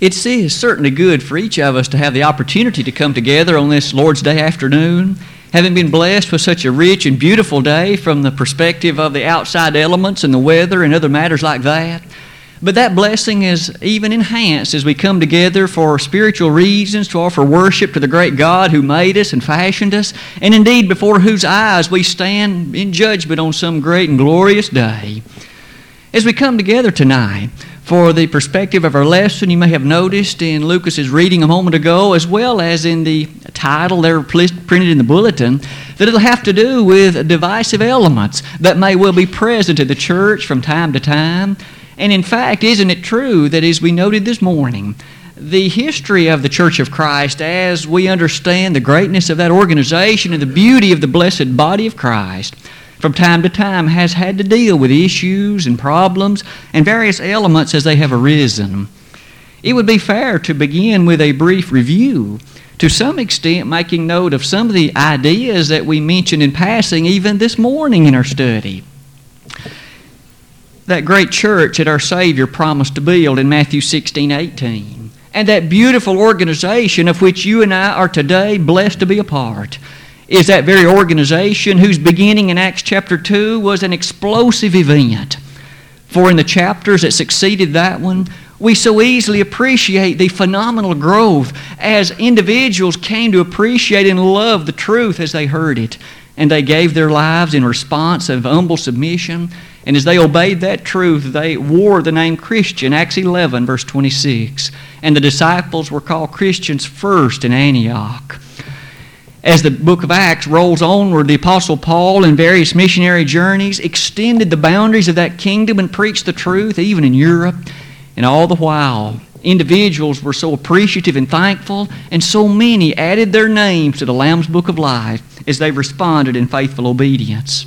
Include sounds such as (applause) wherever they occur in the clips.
It is certainly good for each of us to have the opportunity to come together on this Lord's Day afternoon, having been blessed with such a rich and beautiful day from the perspective of the outside elements and the weather and other matters like that. But that blessing is even enhanced as we come together for spiritual reasons to offer worship to the great God who made us and fashioned us, and indeed before whose eyes we stand in judgment on some great and glorious day. As we come together tonight, for the perspective of our lesson, you may have noticed in Lucas's reading a moment ago, as well as in the title there printed in the bulletin, that it'll have to do with divisive elements that may well be present in the church from time to time. And in fact, isn't it true that as we noted this morning, the history of the Church of Christ, as we understand the greatness of that organization and the beauty of the blessed body of Christ, from time to time has had to deal with issues and problems and various elements as they have arisen. It would be fair to begin with a brief review, to some extent making note of some of the ideas that we mentioned in passing even this morning in our study. That great church that our Savior promised to build in Matthew 16 18, and that beautiful organization of which you and I are today blessed to be a part is that very organization whose beginning in Acts chapter 2 was an explosive event. For in the chapters that succeeded that one, we so easily appreciate the phenomenal growth as individuals came to appreciate and love the truth as they heard it. And they gave their lives in response of humble submission. And as they obeyed that truth, they wore the name Christian, Acts 11, verse 26. And the disciples were called Christians first in Antioch as the book of Acts rolls onward, the Apostle Paul, in various missionary journeys, extended the boundaries of that kingdom and preached the truth, even in Europe. And all the while, individuals were so appreciative and thankful, and so many added their names to the Lamb's Book of Life as they responded in faithful obedience.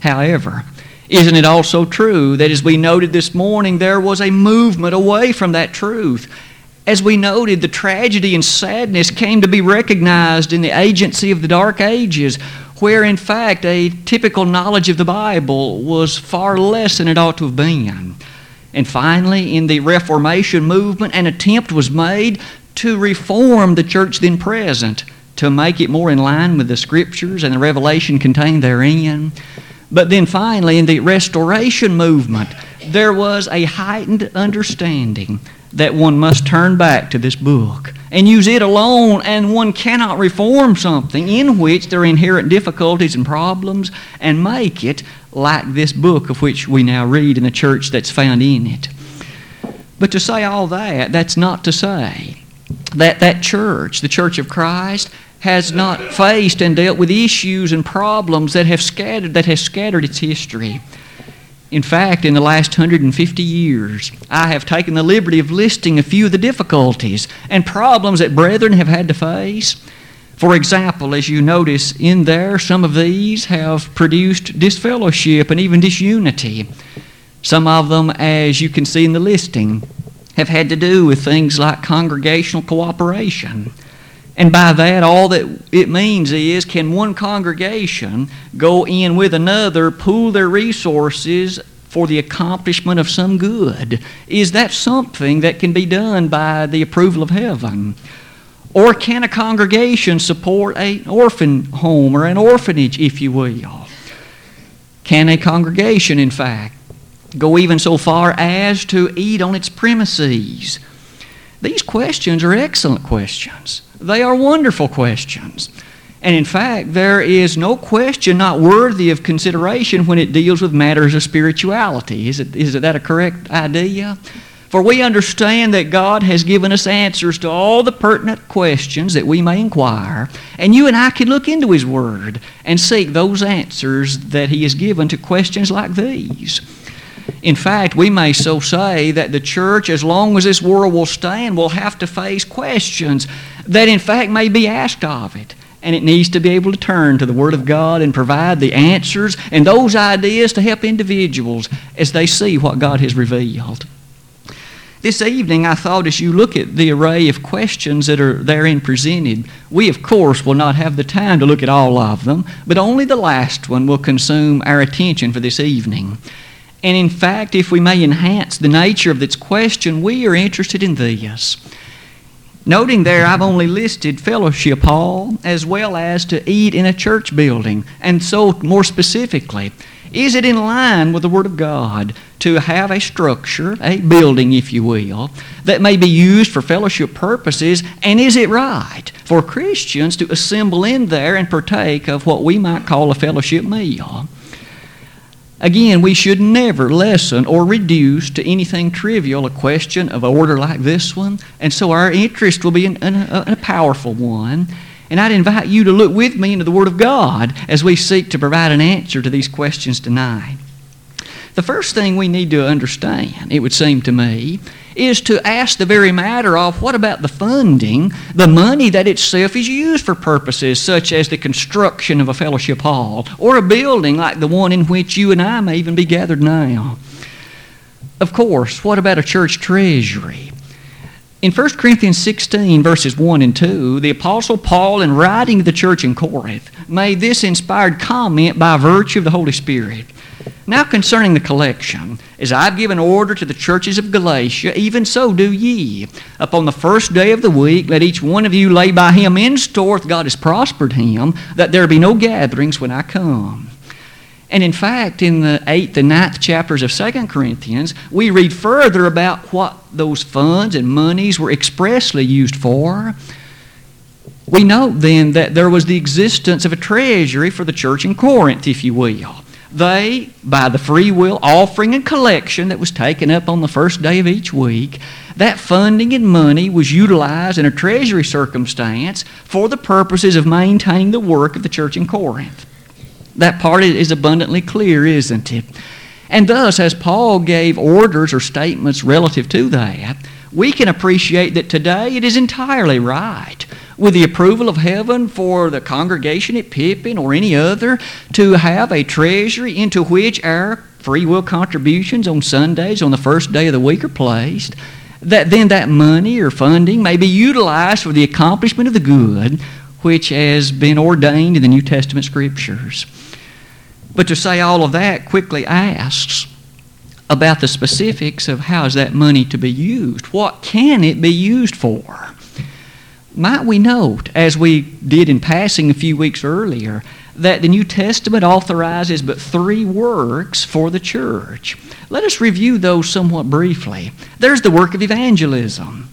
However, isn't it also true that, as we noted this morning, there was a movement away from that truth? As we noted, the tragedy and sadness came to be recognized in the agency of the Dark Ages, where in fact a typical knowledge of the Bible was far less than it ought to have been. And finally, in the Reformation movement, an attempt was made to reform the church then present, to make it more in line with the Scriptures and the revelation contained therein. But then finally, in the Restoration movement, there was a heightened understanding that one must turn back to this book and use it alone, and one cannot reform something in which there are inherent difficulties and problems and make it like this book of which we now read in the church that's found in it. But to say all that, that's not to say that that church, the Church of Christ, has not faced and dealt with issues and problems that have scattered that has scattered its history. In fact, in the last 150 years, I have taken the liberty of listing a few of the difficulties and problems that brethren have had to face. For example, as you notice in there, some of these have produced disfellowship and even disunity. Some of them, as you can see in the listing, have had to do with things like congregational cooperation and by that, all that it means is can one congregation go in with another, pool their resources for the accomplishment of some good? Is that something that can be done by the approval of heaven? Or can a congregation support an orphan home or an orphanage, if you will? Can a congregation, in fact, go even so far as to eat on its premises? These questions are excellent questions. They are wonderful questions. And in fact, there is no question not worthy of consideration when it deals with matters of spirituality. Is, it, is that a correct idea? For we understand that God has given us answers to all the pertinent questions that we may inquire, and you and I can look into His Word and seek those answers that He has given to questions like these. In fact, we may so say that the church, as long as this world will stand, will have to face questions that, in fact, may be asked of it. And it needs to be able to turn to the Word of God and provide the answers and those ideas to help individuals as they see what God has revealed. This evening, I thought as you look at the array of questions that are therein presented, we, of course, will not have the time to look at all of them, but only the last one will consume our attention for this evening. And in fact, if we may enhance the nature of this question, we are interested in this. Noting there, I've only listed fellowship hall as well as to eat in a church building. And so, more specifically, is it in line with the Word of God to have a structure, a building, if you will, that may be used for fellowship purposes? And is it right for Christians to assemble in there and partake of what we might call a fellowship meal? Again, we should never lessen or reduce to anything trivial a question of order like this one, and so our interest will be in, in, a, in a powerful one. And I'd invite you to look with me into the Word of God as we seek to provide an answer to these questions tonight. The first thing we need to understand, it would seem to me, is to ask the very matter of what about the funding, the money that itself is used for purposes such as the construction of a fellowship hall or a building like the one in which you and I may even be gathered now. Of course, what about a church treasury? In 1 Corinthians 16, verses 1 and 2, the Apostle Paul, in writing to the church in Corinth, made this inspired comment by virtue of the Holy Spirit. Now concerning the collection, as I've given order to the churches of Galatia, even so do ye. Upon the first day of the week, let each one of you lay by him in store, if God has prospered him, that there be no gatherings when I come. And in fact, in the 8th and ninth chapters of 2 Corinthians, we read further about what those funds and monies were expressly used for. We note then that there was the existence of a treasury for the church in Corinth, if you will. They, by the free will offering and collection that was taken up on the first day of each week, that funding and money was utilized in a treasury circumstance for the purposes of maintaining the work of the church in Corinth. That part is abundantly clear, isn't it? And thus, as Paul gave orders or statements relative to that, we can appreciate that today it is entirely right, with the approval of heaven for the congregation at Pippin or any other, to have a treasury into which our free will contributions on Sundays on the first day of the week are placed, that then that money or funding may be utilized for the accomplishment of the good which has been ordained in the New Testament Scriptures. But to say all of that quickly asks about the specifics of how is that money to be used? What can it be used for? Might we note, as we did in passing a few weeks earlier, that the New Testament authorizes but three works for the church. Let us review those somewhat briefly. There's the work of evangelism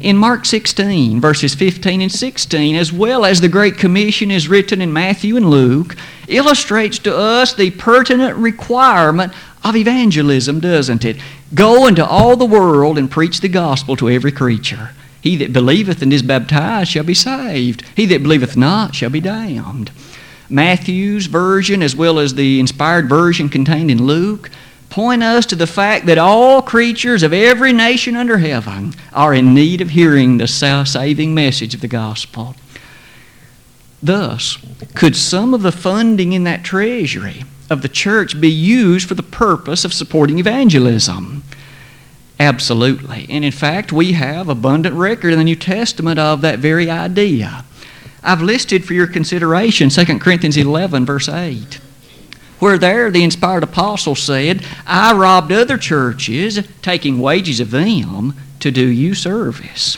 in Mark 16, verses 15 and 16, as well as the Great Commission is written in Matthew and Luke, illustrates to us the pertinent requirement of evangelism, doesn't it? Go into all the world and preach the gospel to every creature. He that believeth and is baptized shall be saved. He that believeth not shall be damned. Matthew's version, as well as the inspired version contained in Luke, point us to the fact that all creatures of every nation under heaven are in need of hearing the saving message of the gospel. Thus, could some of the funding in that treasury of the church be used for the purpose of supporting evangelism? Absolutely. And in fact, we have abundant record in the New Testament of that very idea. I've listed for your consideration 2 Corinthians 11, verse 8 where there the inspired apostle said, I robbed other churches, taking wages of them to do you service.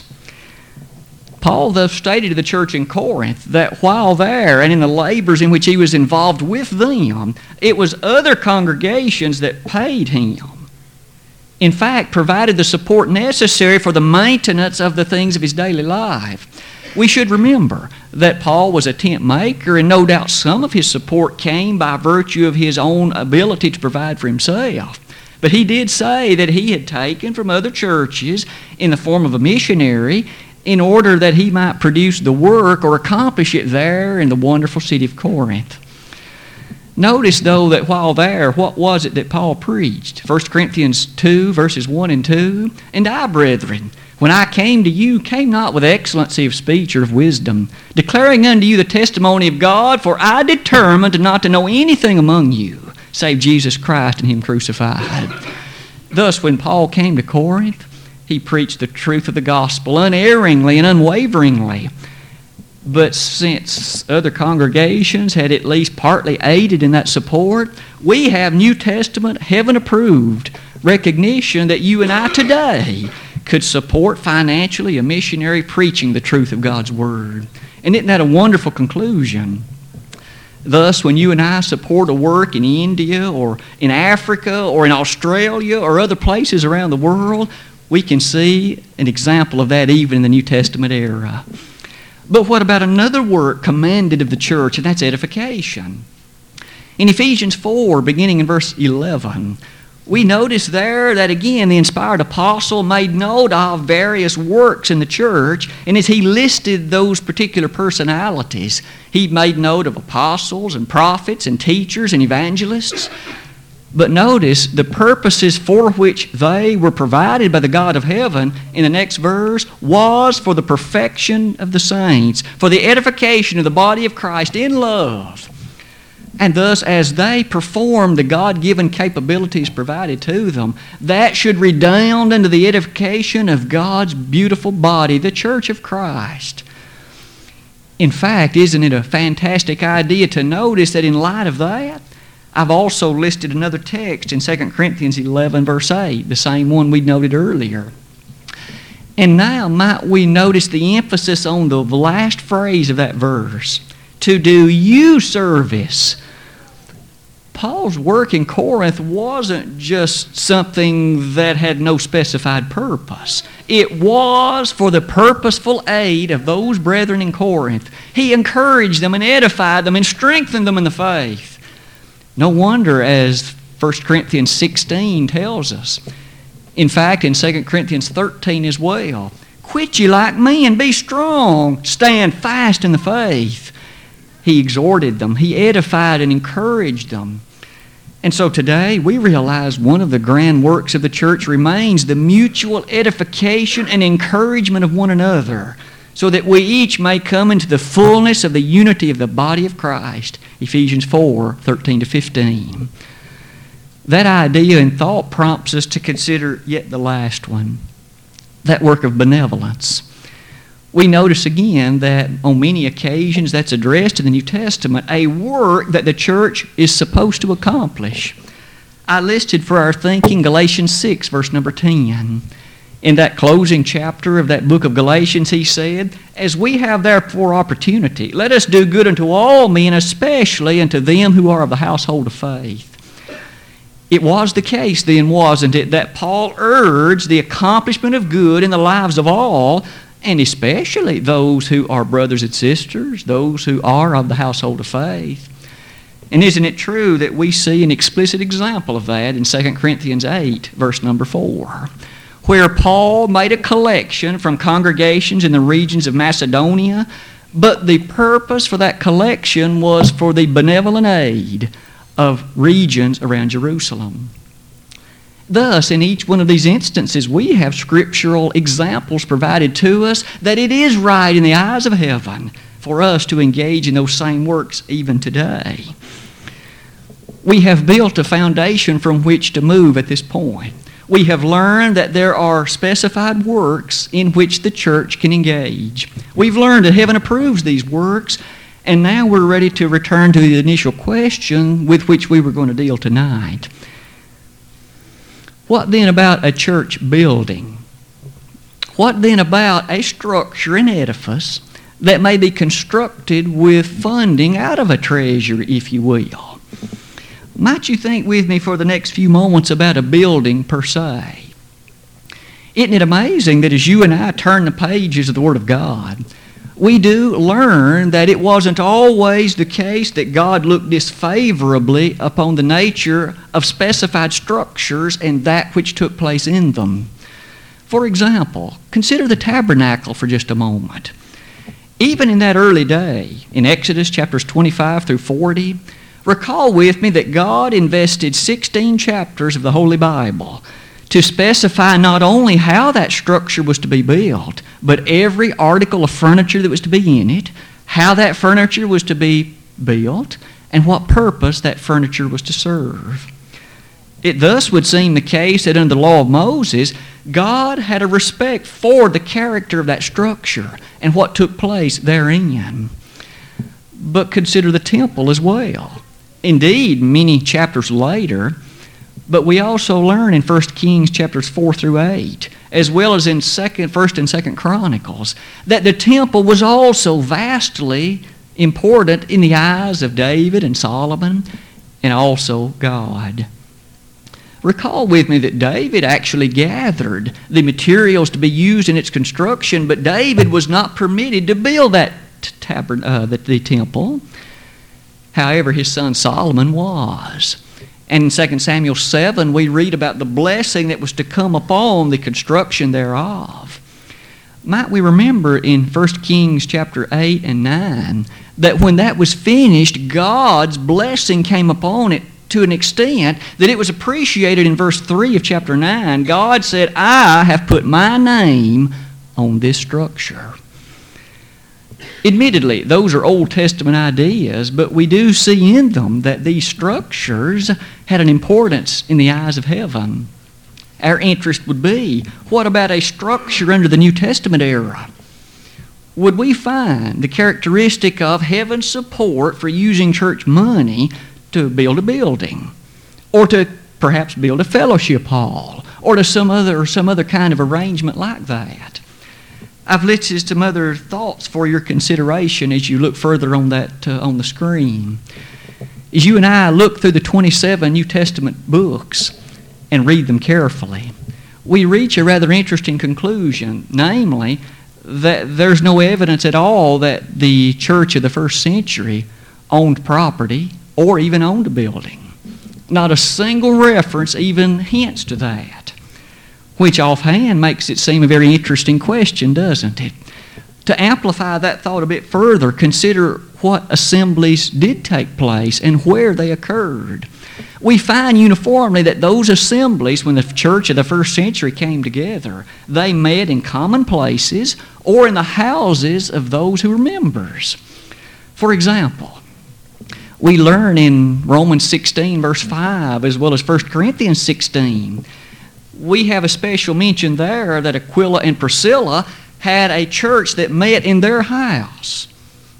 Paul thus stated to the church in Corinth that while there and in the labors in which he was involved with them, it was other congregations that paid him. In fact, provided the support necessary for the maintenance of the things of his daily life. We should remember that Paul was a tent maker, and no doubt some of his support came by virtue of his own ability to provide for himself. But he did say that he had taken from other churches in the form of a missionary in order that he might produce the work or accomplish it there in the wonderful city of Corinth. Notice, though, that while there, what was it that Paul preached? 1 Corinthians 2, verses 1 and 2. And I, brethren, when I came to you, came not with excellency of speech or of wisdom, declaring unto you the testimony of God, for I determined not to know anything among you, save Jesus Christ and Him crucified. Thus, when Paul came to Corinth, he preached the truth of the gospel unerringly and unwaveringly. But since other congregations had at least partly aided in that support, we have New Testament, heaven approved recognition that you and I today could support financially a missionary preaching the truth of God's Word. And isn't that a wonderful conclusion? Thus, when you and I support a work in India or in Africa or in Australia or other places around the world, we can see an example of that even in the New Testament era. But what about another work commanded of the church, and that's edification? In Ephesians 4, beginning in verse 11, we notice there that again the inspired apostle made note of various works in the church, and as he listed those particular personalities, he made note of apostles and prophets and teachers and evangelists. But notice the purposes for which they were provided by the God of heaven in the next verse was for the perfection of the saints, for the edification of the body of Christ in love. And thus, as they perform the God given capabilities provided to them, that should redound into the edification of God's beautiful body, the church of Christ. In fact, isn't it a fantastic idea to notice that in light of that, I've also listed another text in 2 Corinthians 11, verse 8, the same one we noted earlier. And now, might we notice the emphasis on the last phrase of that verse to do you service. Paul's work in Corinth wasn't just something that had no specified purpose. It was for the purposeful aid of those brethren in Corinth. He encouraged them and edified them and strengthened them in the faith. No wonder, as 1 Corinthians 16 tells us. In fact, in 2 Corinthians 13 as well. Quit ye like men, be strong, stand fast in the faith. He exhorted them, he edified and encouraged them. And so today we realize one of the grand works of the church remains the mutual edification and encouragement of one another so that we each may come into the fullness of the unity of the body of Christ. Ephesians 4 13 to 15. That idea and thought prompts us to consider yet the last one that work of benevolence. We notice again that on many occasions that's addressed in the New Testament, a work that the church is supposed to accomplish. I listed for our thinking Galatians 6, verse number 10 in that closing chapter of that book of Galatians, he said, As we have therefore opportunity, let us do good unto all men, especially unto them who are of the household of faith. It was the case then, wasn't it, that Paul urged the accomplishment of good in the lives of all, and especially those who are brothers and sisters, those who are of the household of faith. And isn't it true that we see an explicit example of that in 2 Corinthians 8, verse number 4? Where Paul made a collection from congregations in the regions of Macedonia, but the purpose for that collection was for the benevolent aid of regions around Jerusalem. Thus, in each one of these instances, we have scriptural examples provided to us that it is right in the eyes of heaven for us to engage in those same works even today. We have built a foundation from which to move at this point we have learned that there are specified works in which the church can engage. We've learned that heaven approves these works, and now we're ready to return to the initial question with which we were going to deal tonight. What then about a church building? What then about a structure, an edifice, that may be constructed with funding out of a treasury, if you will? Might you think with me for the next few moments about a building per se? Isn't it amazing that as you and I turn the pages of the Word of God, we do learn that it wasn't always the case that God looked disfavorably upon the nature of specified structures and that which took place in them. For example, consider the tabernacle for just a moment. Even in that early day, in Exodus chapters 25 through 40, Recall with me that God invested 16 chapters of the Holy Bible to specify not only how that structure was to be built, but every article of furniture that was to be in it, how that furniture was to be built, and what purpose that furniture was to serve. It thus would seem the case that under the law of Moses, God had a respect for the character of that structure and what took place therein. But consider the temple as well. Indeed, many chapters later, but we also learn in 1 Kings chapters 4 through 8, as well as in 2nd, 1st and 2nd Chronicles, that the temple was also vastly important in the eyes of David and Solomon and also God. Recall with me that David actually gathered the materials to be used in its construction, but David was not permitted to build that tabern- uh, the, the temple. However, his son Solomon was. And in 2 Samuel 7, we read about the blessing that was to come upon the construction thereof. Might we remember in 1 Kings chapter 8 and 9 that when that was finished, God's blessing came upon it to an extent that it was appreciated in verse 3 of chapter 9. God said, I have put my name on this structure. Admittedly, those are Old Testament ideas, but we do see in them that these structures had an importance in the eyes of heaven. Our interest would be what about a structure under the New Testament era? Would we find the characteristic of heaven's support for using church money to build a building, or to perhaps build a fellowship hall, or to some other some other kind of arrangement like that. I've listed some other thoughts for your consideration as you look further on that uh, on the screen. As you and I look through the 27 New Testament books and read them carefully, we reach a rather interesting conclusion, namely that there's no evidence at all that the church of the first century owned property or even owned a building. Not a single reference even hints to that, which offhand makes it seem a very interesting question, doesn't it? To amplify that thought a bit further, consider what assemblies did take place and where they occurred. We find uniformly that those assemblies, when the church of the first century came together, they met in common places or in the houses of those who were members. For example, we learn in Romans 16, verse 5, as well as 1 Corinthians 16. We have a special mention there that Aquila and Priscilla had a church that met in their house.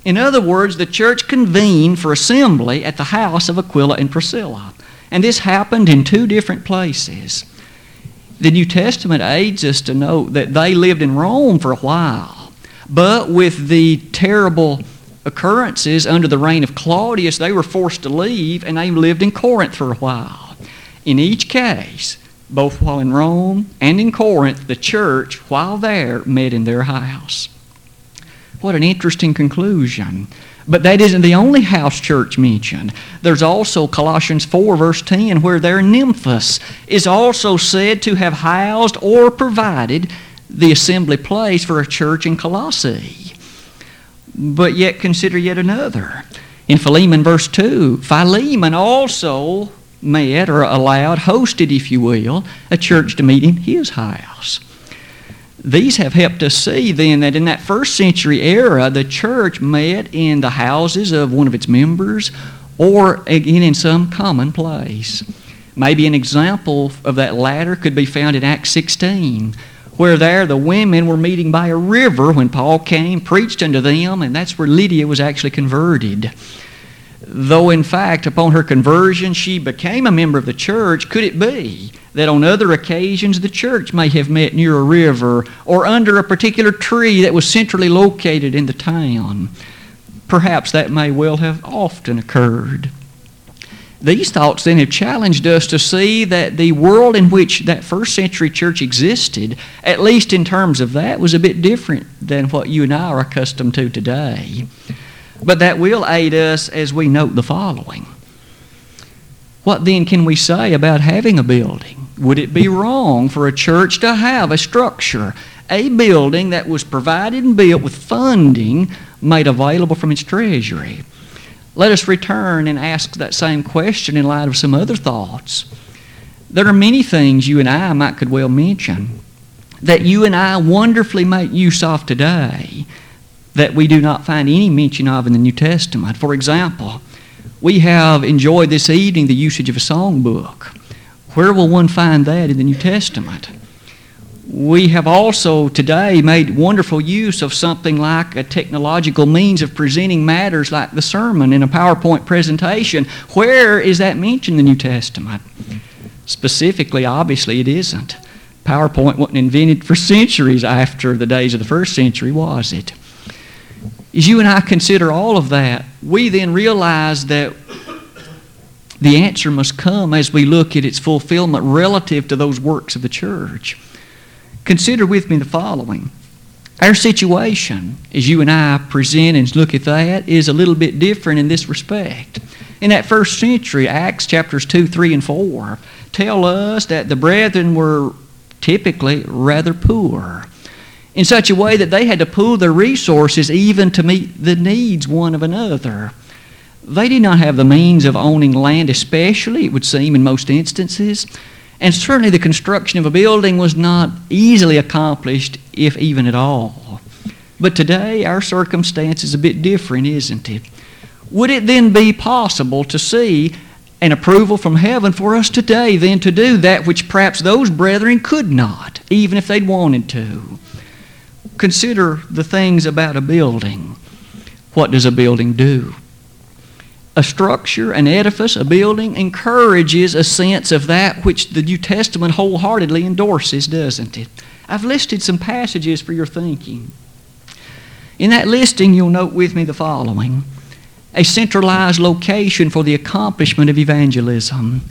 In other words, the church convened for assembly at the house of Aquila and Priscilla. And this happened in two different places. The New Testament aids us to note that they lived in Rome for a while, but with the terrible occurrences under the reign of Claudius, they were forced to leave and they lived in Corinth for a while. In each case, both while in Rome and in Corinth, the church, while there, met in there house. What an interesting conclusion. But that isn't the only house church mentioned. There's also Colossians 4, verse 10, where their Nymphas is also said to have housed or provided the assembly place for a church in Colossae. But yet consider yet another. In Philemon verse 2, Philemon also met or allowed, hosted, if you will, a church to meet in his house. These have helped us see then that in that first century era, the church met in the houses of one of its members or again in some common place. Maybe an example of that latter could be found in Acts 16, where there the women were meeting by a river when Paul came, preached unto them, and that's where Lydia was actually converted. Though, in fact, upon her conversion, she became a member of the church, could it be that on other occasions the church may have met near a river or under a particular tree that was centrally located in the town? Perhaps that may well have often occurred. These thoughts then have challenged us to see that the world in which that first century church existed, at least in terms of that, was a bit different than what you and I are accustomed to today. But that will aid us as we note the following. What then can we say about having a building? Would it be wrong for a church to have a structure, a building that was provided and built with funding made available from its treasury? Let us return and ask that same question in light of some other thoughts. There are many things you and I might could well mention that you and I wonderfully make use of today that we do not find any mention of in the New Testament. For example, we have enjoyed this evening the usage of a songbook, Where will one find that in the New Testament? We have also today made wonderful use of something like a technological means of presenting matters like the sermon in a PowerPoint presentation. Where is that mentioned in the New Testament? Specifically, obviously, it isn't. PowerPoint wasn't invented for (laughs) centuries after the days of the first century, was it? As you and I consider all of that, we then realize that the answer must come as we look at its fulfillment relative to those works of the church. Consider with me the following. Our situation, as you and I present and look at that, is a little bit different in this respect. In that first century, Acts chapters 2, 3, and 4 tell us that the brethren were typically rather poor in such a way that they had to pool their resources even to meet the needs one of another. They did not have the means of owning land, especially, it would seem, in most instances. And certainly the construction of a building was not easily accomplished, if even at all. But today, our circumstance is a bit different, isn't it? Would it then be possible to see an approval from heaven for us today then to do that which perhaps those brethren could not, even if they'd wanted to? Consider the things about a building. What does a building do? A structure, an edifice, a building encourages a sense of that which the New Testament wholeheartedly endorses, doesn't it? I've listed some passages for your thinking. In that listing, you'll note with me the following a centralized location for the accomplishment of evangelism.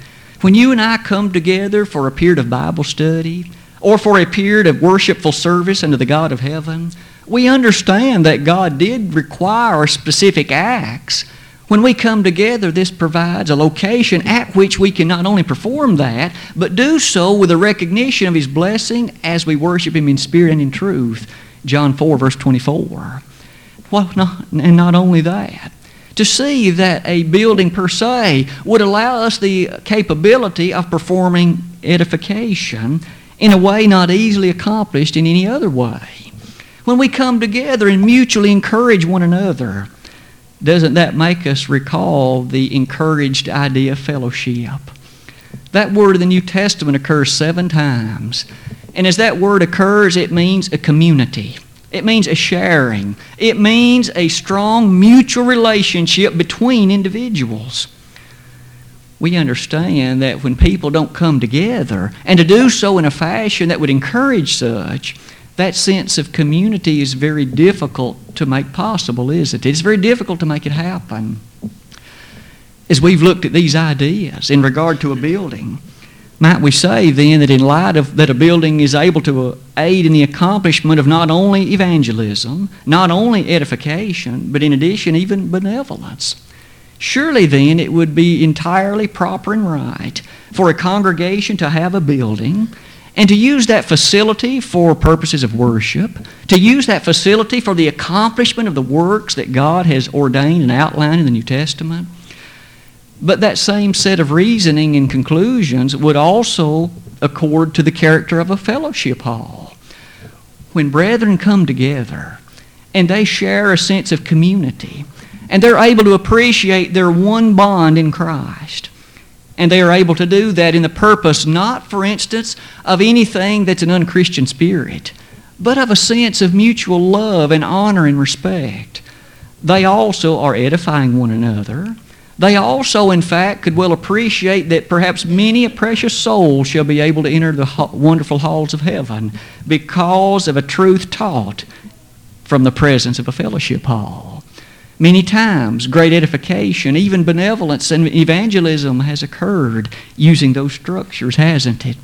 When you and I come together for a period of Bible study, or for a period of worshipful service unto the God of heaven, we understand that God did require specific acts. When we come together, this provides a location at which we can not only perform that, but do so with a recognition of His blessing as we worship Him in spirit and in truth. John 4, verse 24. Well, not, and not only that, to see that a building per se would allow us the capability of performing edification in a way not easily accomplished in any other way. When we come together and mutually encourage one another, doesn't that make us recall the encouraged idea of fellowship? That word in the New Testament occurs seven times. And as that word occurs, it means a community. It means a sharing. It means a strong mutual relationship between individuals we understand that when people don't come together and to do so in a fashion that would encourage such, that sense of community is very difficult to make possible, isn't it? It's very difficult to make it happen. As we've looked at these ideas in regard to a building, might we say then that in light of that a building is able to uh, aid in the accomplishment of not only evangelism, not only edification, but in addition even benevolence? Surely then it would be entirely proper and right for a congregation to have a building and to use that facility for purposes of worship, to use that facility for the accomplishment of the works that God has ordained and outlined in the New Testament. But that same set of reasoning and conclusions would also accord to the character of a fellowship hall. When brethren come together and they share a sense of community, and they're able to appreciate their one bond in Christ. And they are able to do that in the purpose, not, for instance, of anything that's an unchristian spirit, but of a sense of mutual love and honor and respect. They also are edifying one another. They also, in fact, could well appreciate that perhaps many a precious soul shall be able to enter the wonderful halls of heaven because of a truth taught from the presence of a fellowship hall. Many times, great edification, even benevolence and evangelism has occurred using those structures, hasn't it?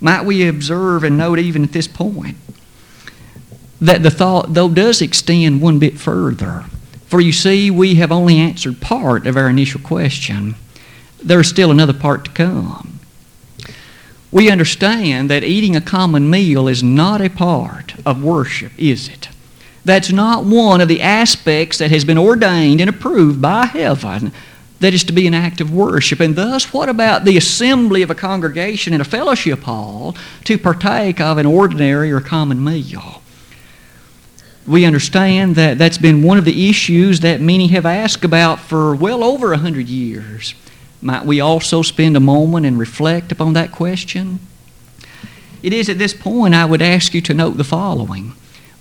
Might we observe and note even at this point that the thought, though, does extend one bit further. For you see, we have only answered part of our initial question. There's still another part to come. We understand that eating a common meal is not a part of worship, is it? That's not one of the aspects that has been ordained and approved by heaven that is to be an act of worship. And thus, what about the assembly of a congregation in a fellowship hall to partake of an ordinary or common meal? We understand that that's been one of the issues that many have asked about for well over a hundred years. Might we also spend a moment and reflect upon that question? It is at this point I would ask you to note the following.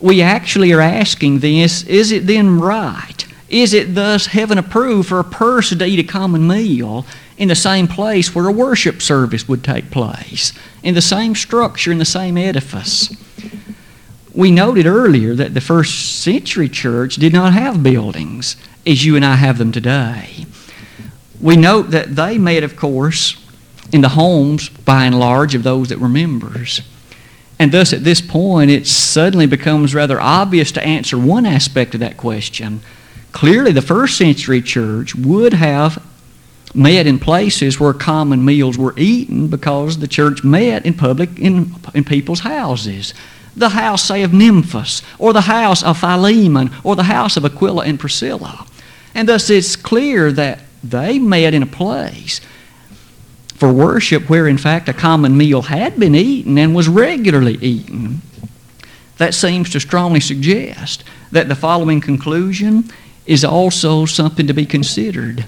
We actually are asking this is it then right? Is it thus heaven approved for a person to eat a common meal in the same place where a worship service would take place, in the same structure, in the same edifice? We noted earlier that the first century church did not have buildings as you and I have them today. We note that they met, of course, in the homes, by and large, of those that were members. And thus, at this point, it suddenly becomes rather obvious to answer one aspect of that question. Clearly, the first century church would have met in places where common meals were eaten because the church met in public in, in people's houses the house, say, of Nymphas, or the house of Philemon, or the house of Aquila and Priscilla. And thus it's clear that they met in a place for worship where, in fact, a common meal had been eaten and was regularly eaten. That seems to strongly suggest that the following conclusion is also something to be considered.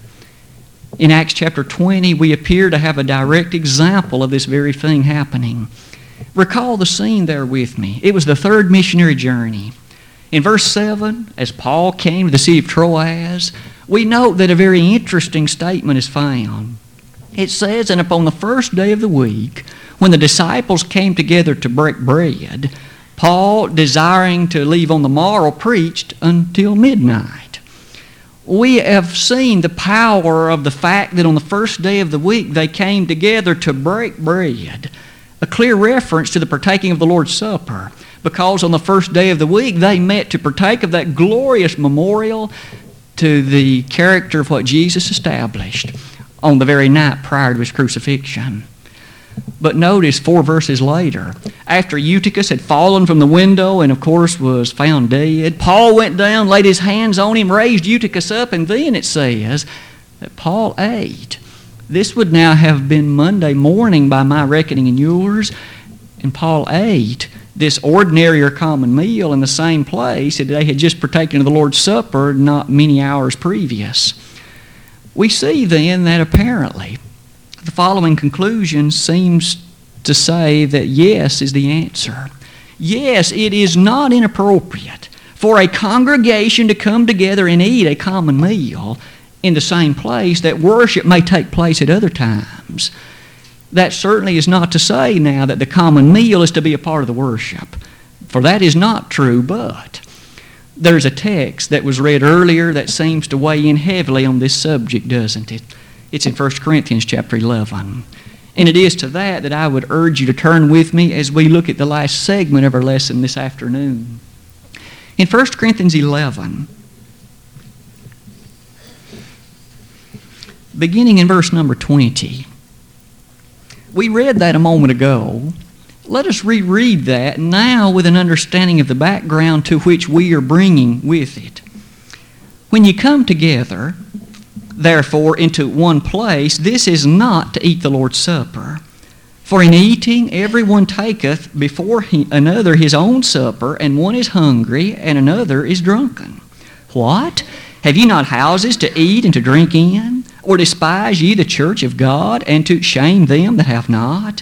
In Acts chapter 20, we appear to have a direct example of this very thing happening. Recall the scene there with me. It was the third missionary journey. In verse 7, as Paul came to the city of Troas, we note that a very interesting statement is found. It says, And upon the first day of the week, when the disciples came together to break bread, Paul, desiring to leave on the morrow, preached until midnight. We have seen the power of the fact that on the first day of the week they came together to break bread a clear reference to the partaking of the Lord's Supper because on the first day of the week they met to partake of that glorious memorial to the character of what Jesus established on the very night prior to his crucifixion. But notice four verses later, after Eutychus had fallen from the window and, of course, was found dead, Paul went down, laid his hands on him, raised Eutychus up, and then it says that Paul ate this would now have been Monday morning by my reckoning and yours. And Paul ate this ordinary or common meal in the same place that they had just partaken of the Lord's Supper not many hours previous. We see then that apparently the following conclusion seems to say that yes is the answer. Yes, it is not inappropriate for a congregation to come together and eat a common meal in the same place, that worship may take place at other times. That certainly is not to say now that the common meal is to be a part of the worship, for that is not true, but there's a text that was read earlier that seems to weigh in heavily on this subject, doesn't it? It's in 1 Corinthians chapter 11. And it is to that that I would urge you to turn with me as we look at the last segment of our lesson this afternoon. In 1 Corinthians 11, beginning in verse number 20. We read that a moment ago. Let us reread that now with an understanding of the background to which we are bringing with it. When you come together, therefore, into one place, this is not to eat the Lord's Supper. For in eating, everyone taketh before he, another his own supper, and one is hungry, and another is drunken. What? Have ye not houses to eat and to drink in? Or despise ye the church of God, and to shame them that have not?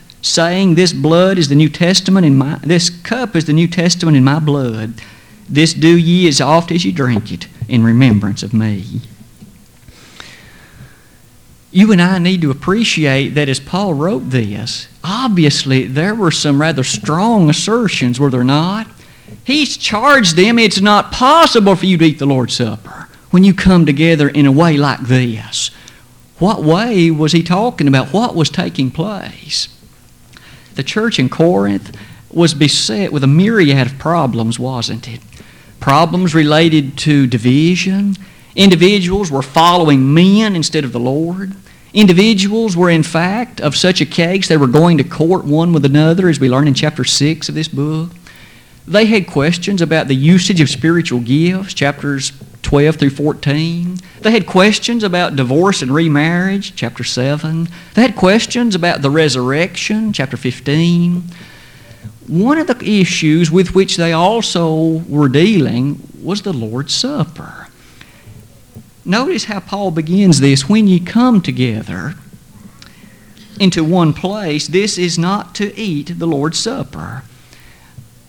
saying, This blood is the New Testament in my this cup is the New Testament in my blood. This do ye as oft as ye drink it in remembrance of me. You and I need to appreciate that as Paul wrote this, obviously there were some rather strong assertions, were there not? He's charged them it's not possible for you to eat the Lord's Supper when you come together in a way like this. What way was he talking about? What was taking place? The church in Corinth was beset with a myriad of problems, wasn't it? Problems related to division. Individuals were following men instead of the Lord. Individuals were, in fact, of such a case, they were going to court one with another, as we learn in chapter 6 of this book. They had questions about the usage of spiritual gifts, chapters 12 through 14. They had questions about divorce and remarriage, chapter 7. They had questions about the resurrection, chapter 15. One of the issues with which they also were dealing was the Lord's Supper. Notice how Paul begins this when ye come together into one place, this is not to eat the Lord's Supper.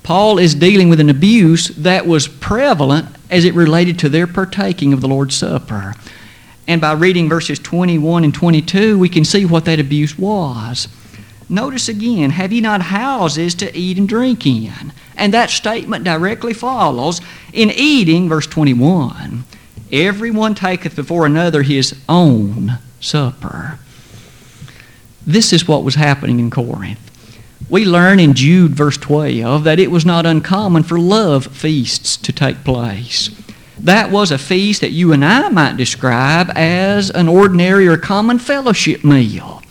Paul is dealing with an abuse that was prevalent as it related to their partaking of the Lord's Supper. And by reading verses 21 and 22, we can see what that abuse was. Notice again, have ye not houses to eat and drink in? And that statement directly follows in eating, verse 21. Everyone taketh before another his own supper. This is what was happening in Corinth. We learn in Jude, verse 12, that it was not uncommon for love feasts to take place. That was a feast that you and I might describe as an ordinary or common fellowship meal.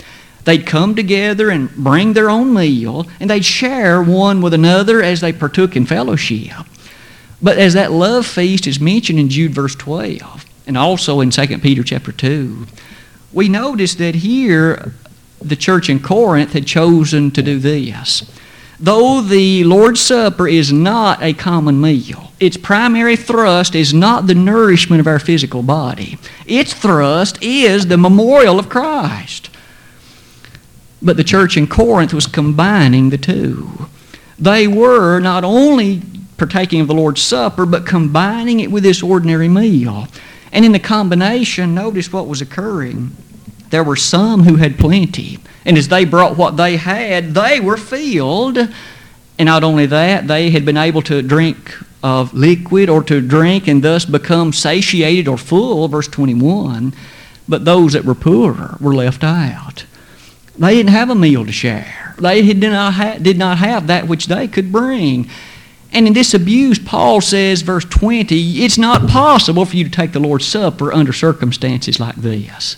They'd come together and bring their own meal, and they'd share one with another as they partook in fellowship. But as that love feast is mentioned in Jude verse 12, and also in 2 Peter chapter 2, we notice that here the church in Corinth had chosen to do this. Though the Lord's Supper is not a common meal, its primary thrust is not the nourishment of our physical body. Its thrust is the memorial of Christ. But the church in Corinth was combining the two. They were not only partaking of the Lord's Supper, but combining it with this ordinary meal. And in the combination, notice what was occurring. There were some who had plenty, and as they brought what they had, they were filled. And not only that, they had been able to drink of liquid or to drink and thus become satiated or full, verse 21. But those that were poorer were left out. They didn't have a meal to share. They did not, ha- did not have that which they could bring. And in this abuse, Paul says, verse 20, it's not possible for you to take the Lord's Supper under circumstances like this.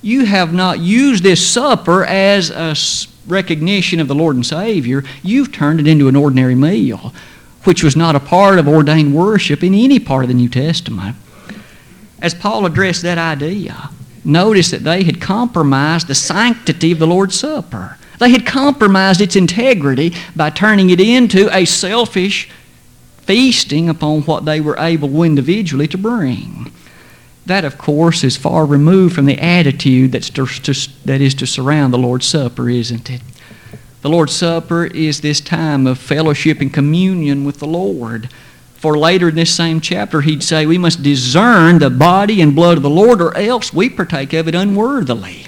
You have not used this supper as a recognition of the Lord and Savior. You've turned it into an ordinary meal, which was not a part of ordained worship in any part of the New Testament. As Paul addressed that idea, notice that they had compromised the sanctity of the Lord's Supper. They had compromised its integrity by turning it into a selfish feasting upon what they were able individually to bring. That, of course, is far removed from the attitude that's to, to, that is to surround the Lord's Supper, isn't it? The Lord's Supper is this time of fellowship and communion with the Lord. For later in this same chapter, he'd say, We must discern the body and blood of the Lord, or else we partake of it unworthily.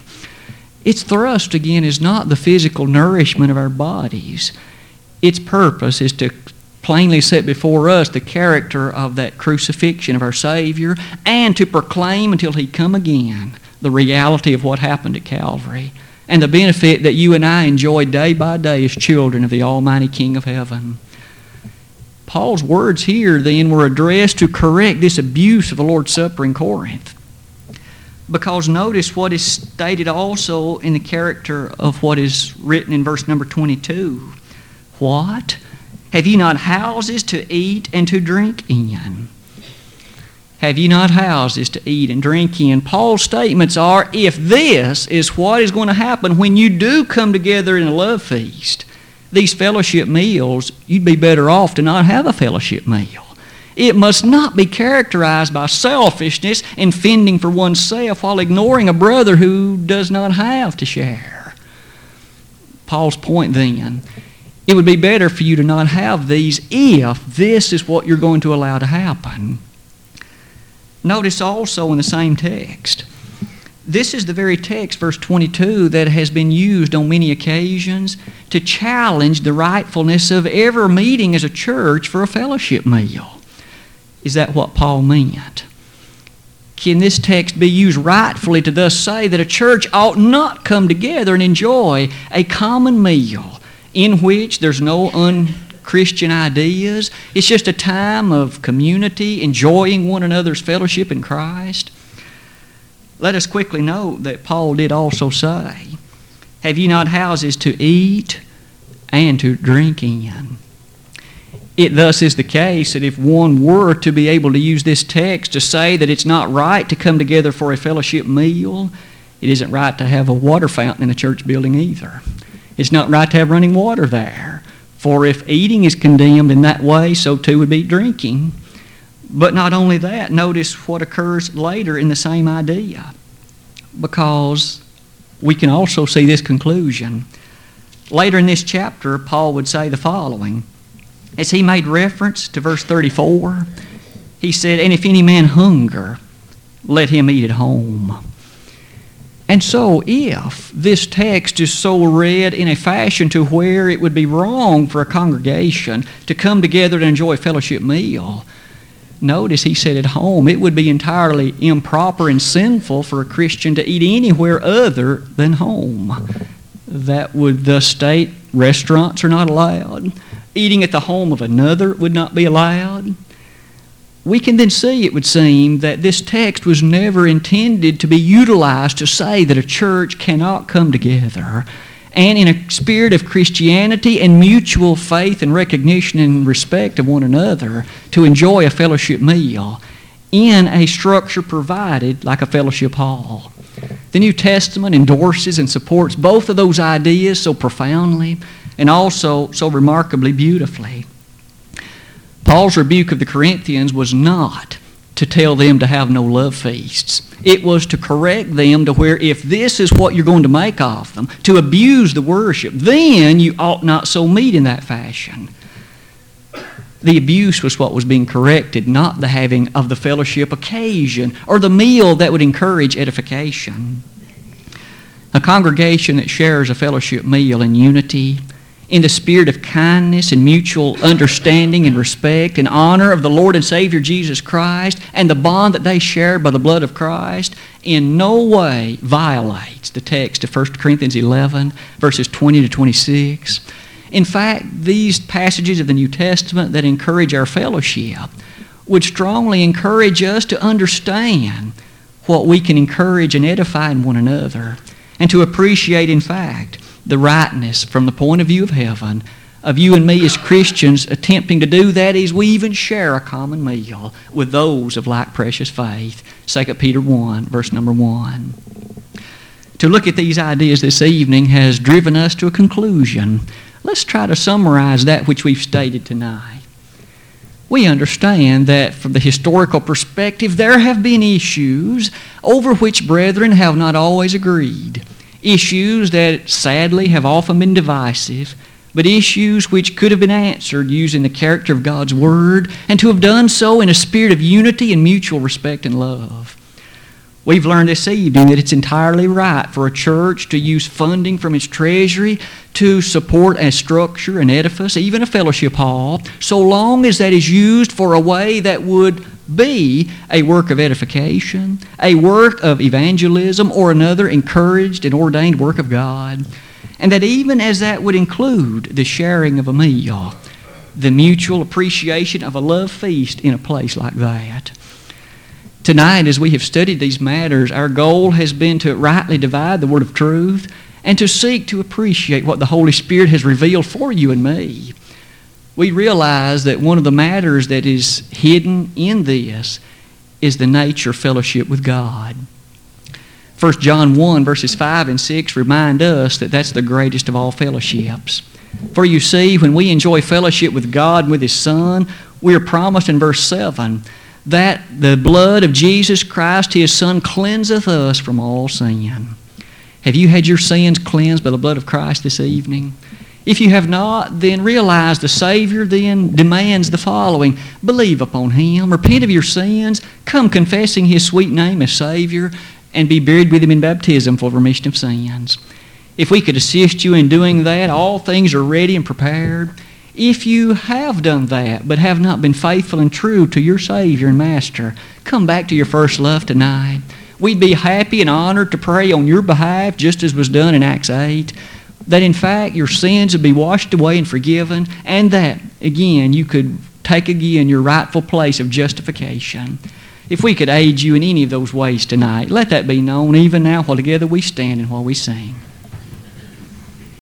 Its thrust, again, is not the physical nourishment of our bodies. Its purpose is to plainly set before us the character of that crucifixion of our Savior and to proclaim until He come again the reality of what happened at Calvary and the benefit that you and I enjoy day by day as children of the Almighty King of Heaven. Paul's words here then were addressed to correct this abuse of the Lord's Supper in Corinth. Because notice what is stated also in the character of what is written in verse number 22. What? Have ye not houses to eat and to drink in? Have ye not houses to eat and drink in? Paul's statements are if this is what is going to happen when you do come together in a love feast, these fellowship meals, you'd be better off to not have a fellowship meal. It must not be characterized by selfishness and fending for oneself while ignoring a brother who does not have to share. Paul's point then it would be better for you to not have these if this is what you're going to allow to happen. Notice also in the same text, this is the very text, verse 22, that has been used on many occasions to challenge the rightfulness of ever meeting as a church for a fellowship meal. Is that what Paul meant? Can this text be used rightfully to thus say that a church ought not come together and enjoy a common meal in which there's no unchristian ideas. It's just a time of community, enjoying one another's fellowship in Christ. let us quickly note that Paul did also say, Have ye not houses to eat and to drink in? It thus is the case that if one were to be able to use this text to say that it's not right to come together for a fellowship meal, it isn't right to have a water fountain in a church building either. It's not right to have running water there. For if eating is condemned in that way, so too would be drinking. But not only that, notice what occurs later in the same idea. Because we can also see this conclusion. Later in this chapter, Paul would say the following As he made reference to verse 34, he said, And if any man hunger, let him eat at home. And so, if this text is so read in a fashion to where it would be wrong for a congregation to come together to enjoy a fellowship meal, notice he said at home, it would be entirely improper and sinful for a Christian to eat anywhere other than home. That would thus state restaurants are not allowed. Eating at the home of another would not be allowed we can then see, it would seem, that this text was never intended to be utilized to say that a church cannot come together and, in a spirit of Christianity and mutual faith and recognition and respect of one another, to enjoy a fellowship meal in a structure provided like a fellowship hall. The New Testament endorses and supports both of those ideas so profoundly and also so remarkably beautifully. Paul's rebuke of the Corinthians was not to tell them to have no love feasts. It was to correct them to where if this is what you're going to make of them, to abuse the worship, then you ought not so meet in that fashion. The abuse was what was being corrected, not the having of the fellowship occasion or the meal that would encourage edification. A congregation that shares a fellowship meal in unity in the spirit of kindness and mutual understanding and respect and honor of the Lord and Savior Jesus Christ and the bond that they share by the blood of Christ in no way violates the text of 1 Corinthians 11, verses 20 to 26. In fact, these passages of the New Testament that encourage our fellowship would strongly encourage us to understand what we can encourage and edify in one another and to appreciate, in fact, the rightness from the point of view of heaven of you and me as Christians attempting to do that is we even share a common meal with those of like precious faith. 2 Peter 1, verse number 1. To look at these ideas this evening has driven us to a conclusion. Let's try to summarize that which we've stated tonight. We understand that from the historical perspective, there have been issues over which brethren have not always agreed issues that sadly have often been divisive, but issues which could have been answered using the character of God's Word, and to have done so in a spirit of unity and mutual respect and love. We've learned this evening that it's entirely right for a church to use funding from its treasury to support a structure, an edifice, even a fellowship hall, so long as that is used for a way that would be a work of edification, a work of evangelism, or another encouraged and ordained work of God. And that even as that would include the sharing of a meal, the mutual appreciation of a love feast in a place like that. Tonight, as we have studied these matters, our goal has been to rightly divide the word of truth and to seek to appreciate what the Holy Spirit has revealed for you and me we realize that one of the matters that is hidden in this is the nature of fellowship with God. 1 John 1, verses 5 and 6 remind us that that's the greatest of all fellowships. For you see, when we enjoy fellowship with God and with His Son, we are promised in verse 7 that the blood of Jesus Christ, His Son, cleanseth us from all sin. Have you had your sins cleansed by the blood of Christ this evening? If you have not, then realize the Savior then demands the following Believe upon Him, repent of your sins, come confessing His sweet name as Savior, and be buried with Him in baptism for remission of sins. If we could assist you in doing that, all things are ready and prepared. If you have done that, but have not been faithful and true to your Savior and Master, come back to your first love tonight. We'd be happy and honored to pray on your behalf, just as was done in Acts 8 that in fact your sins would be washed away and forgiven, and that, again, you could take again your rightful place of justification. if we could aid you in any of those ways tonight, let that be known even now while together we stand and while we sing.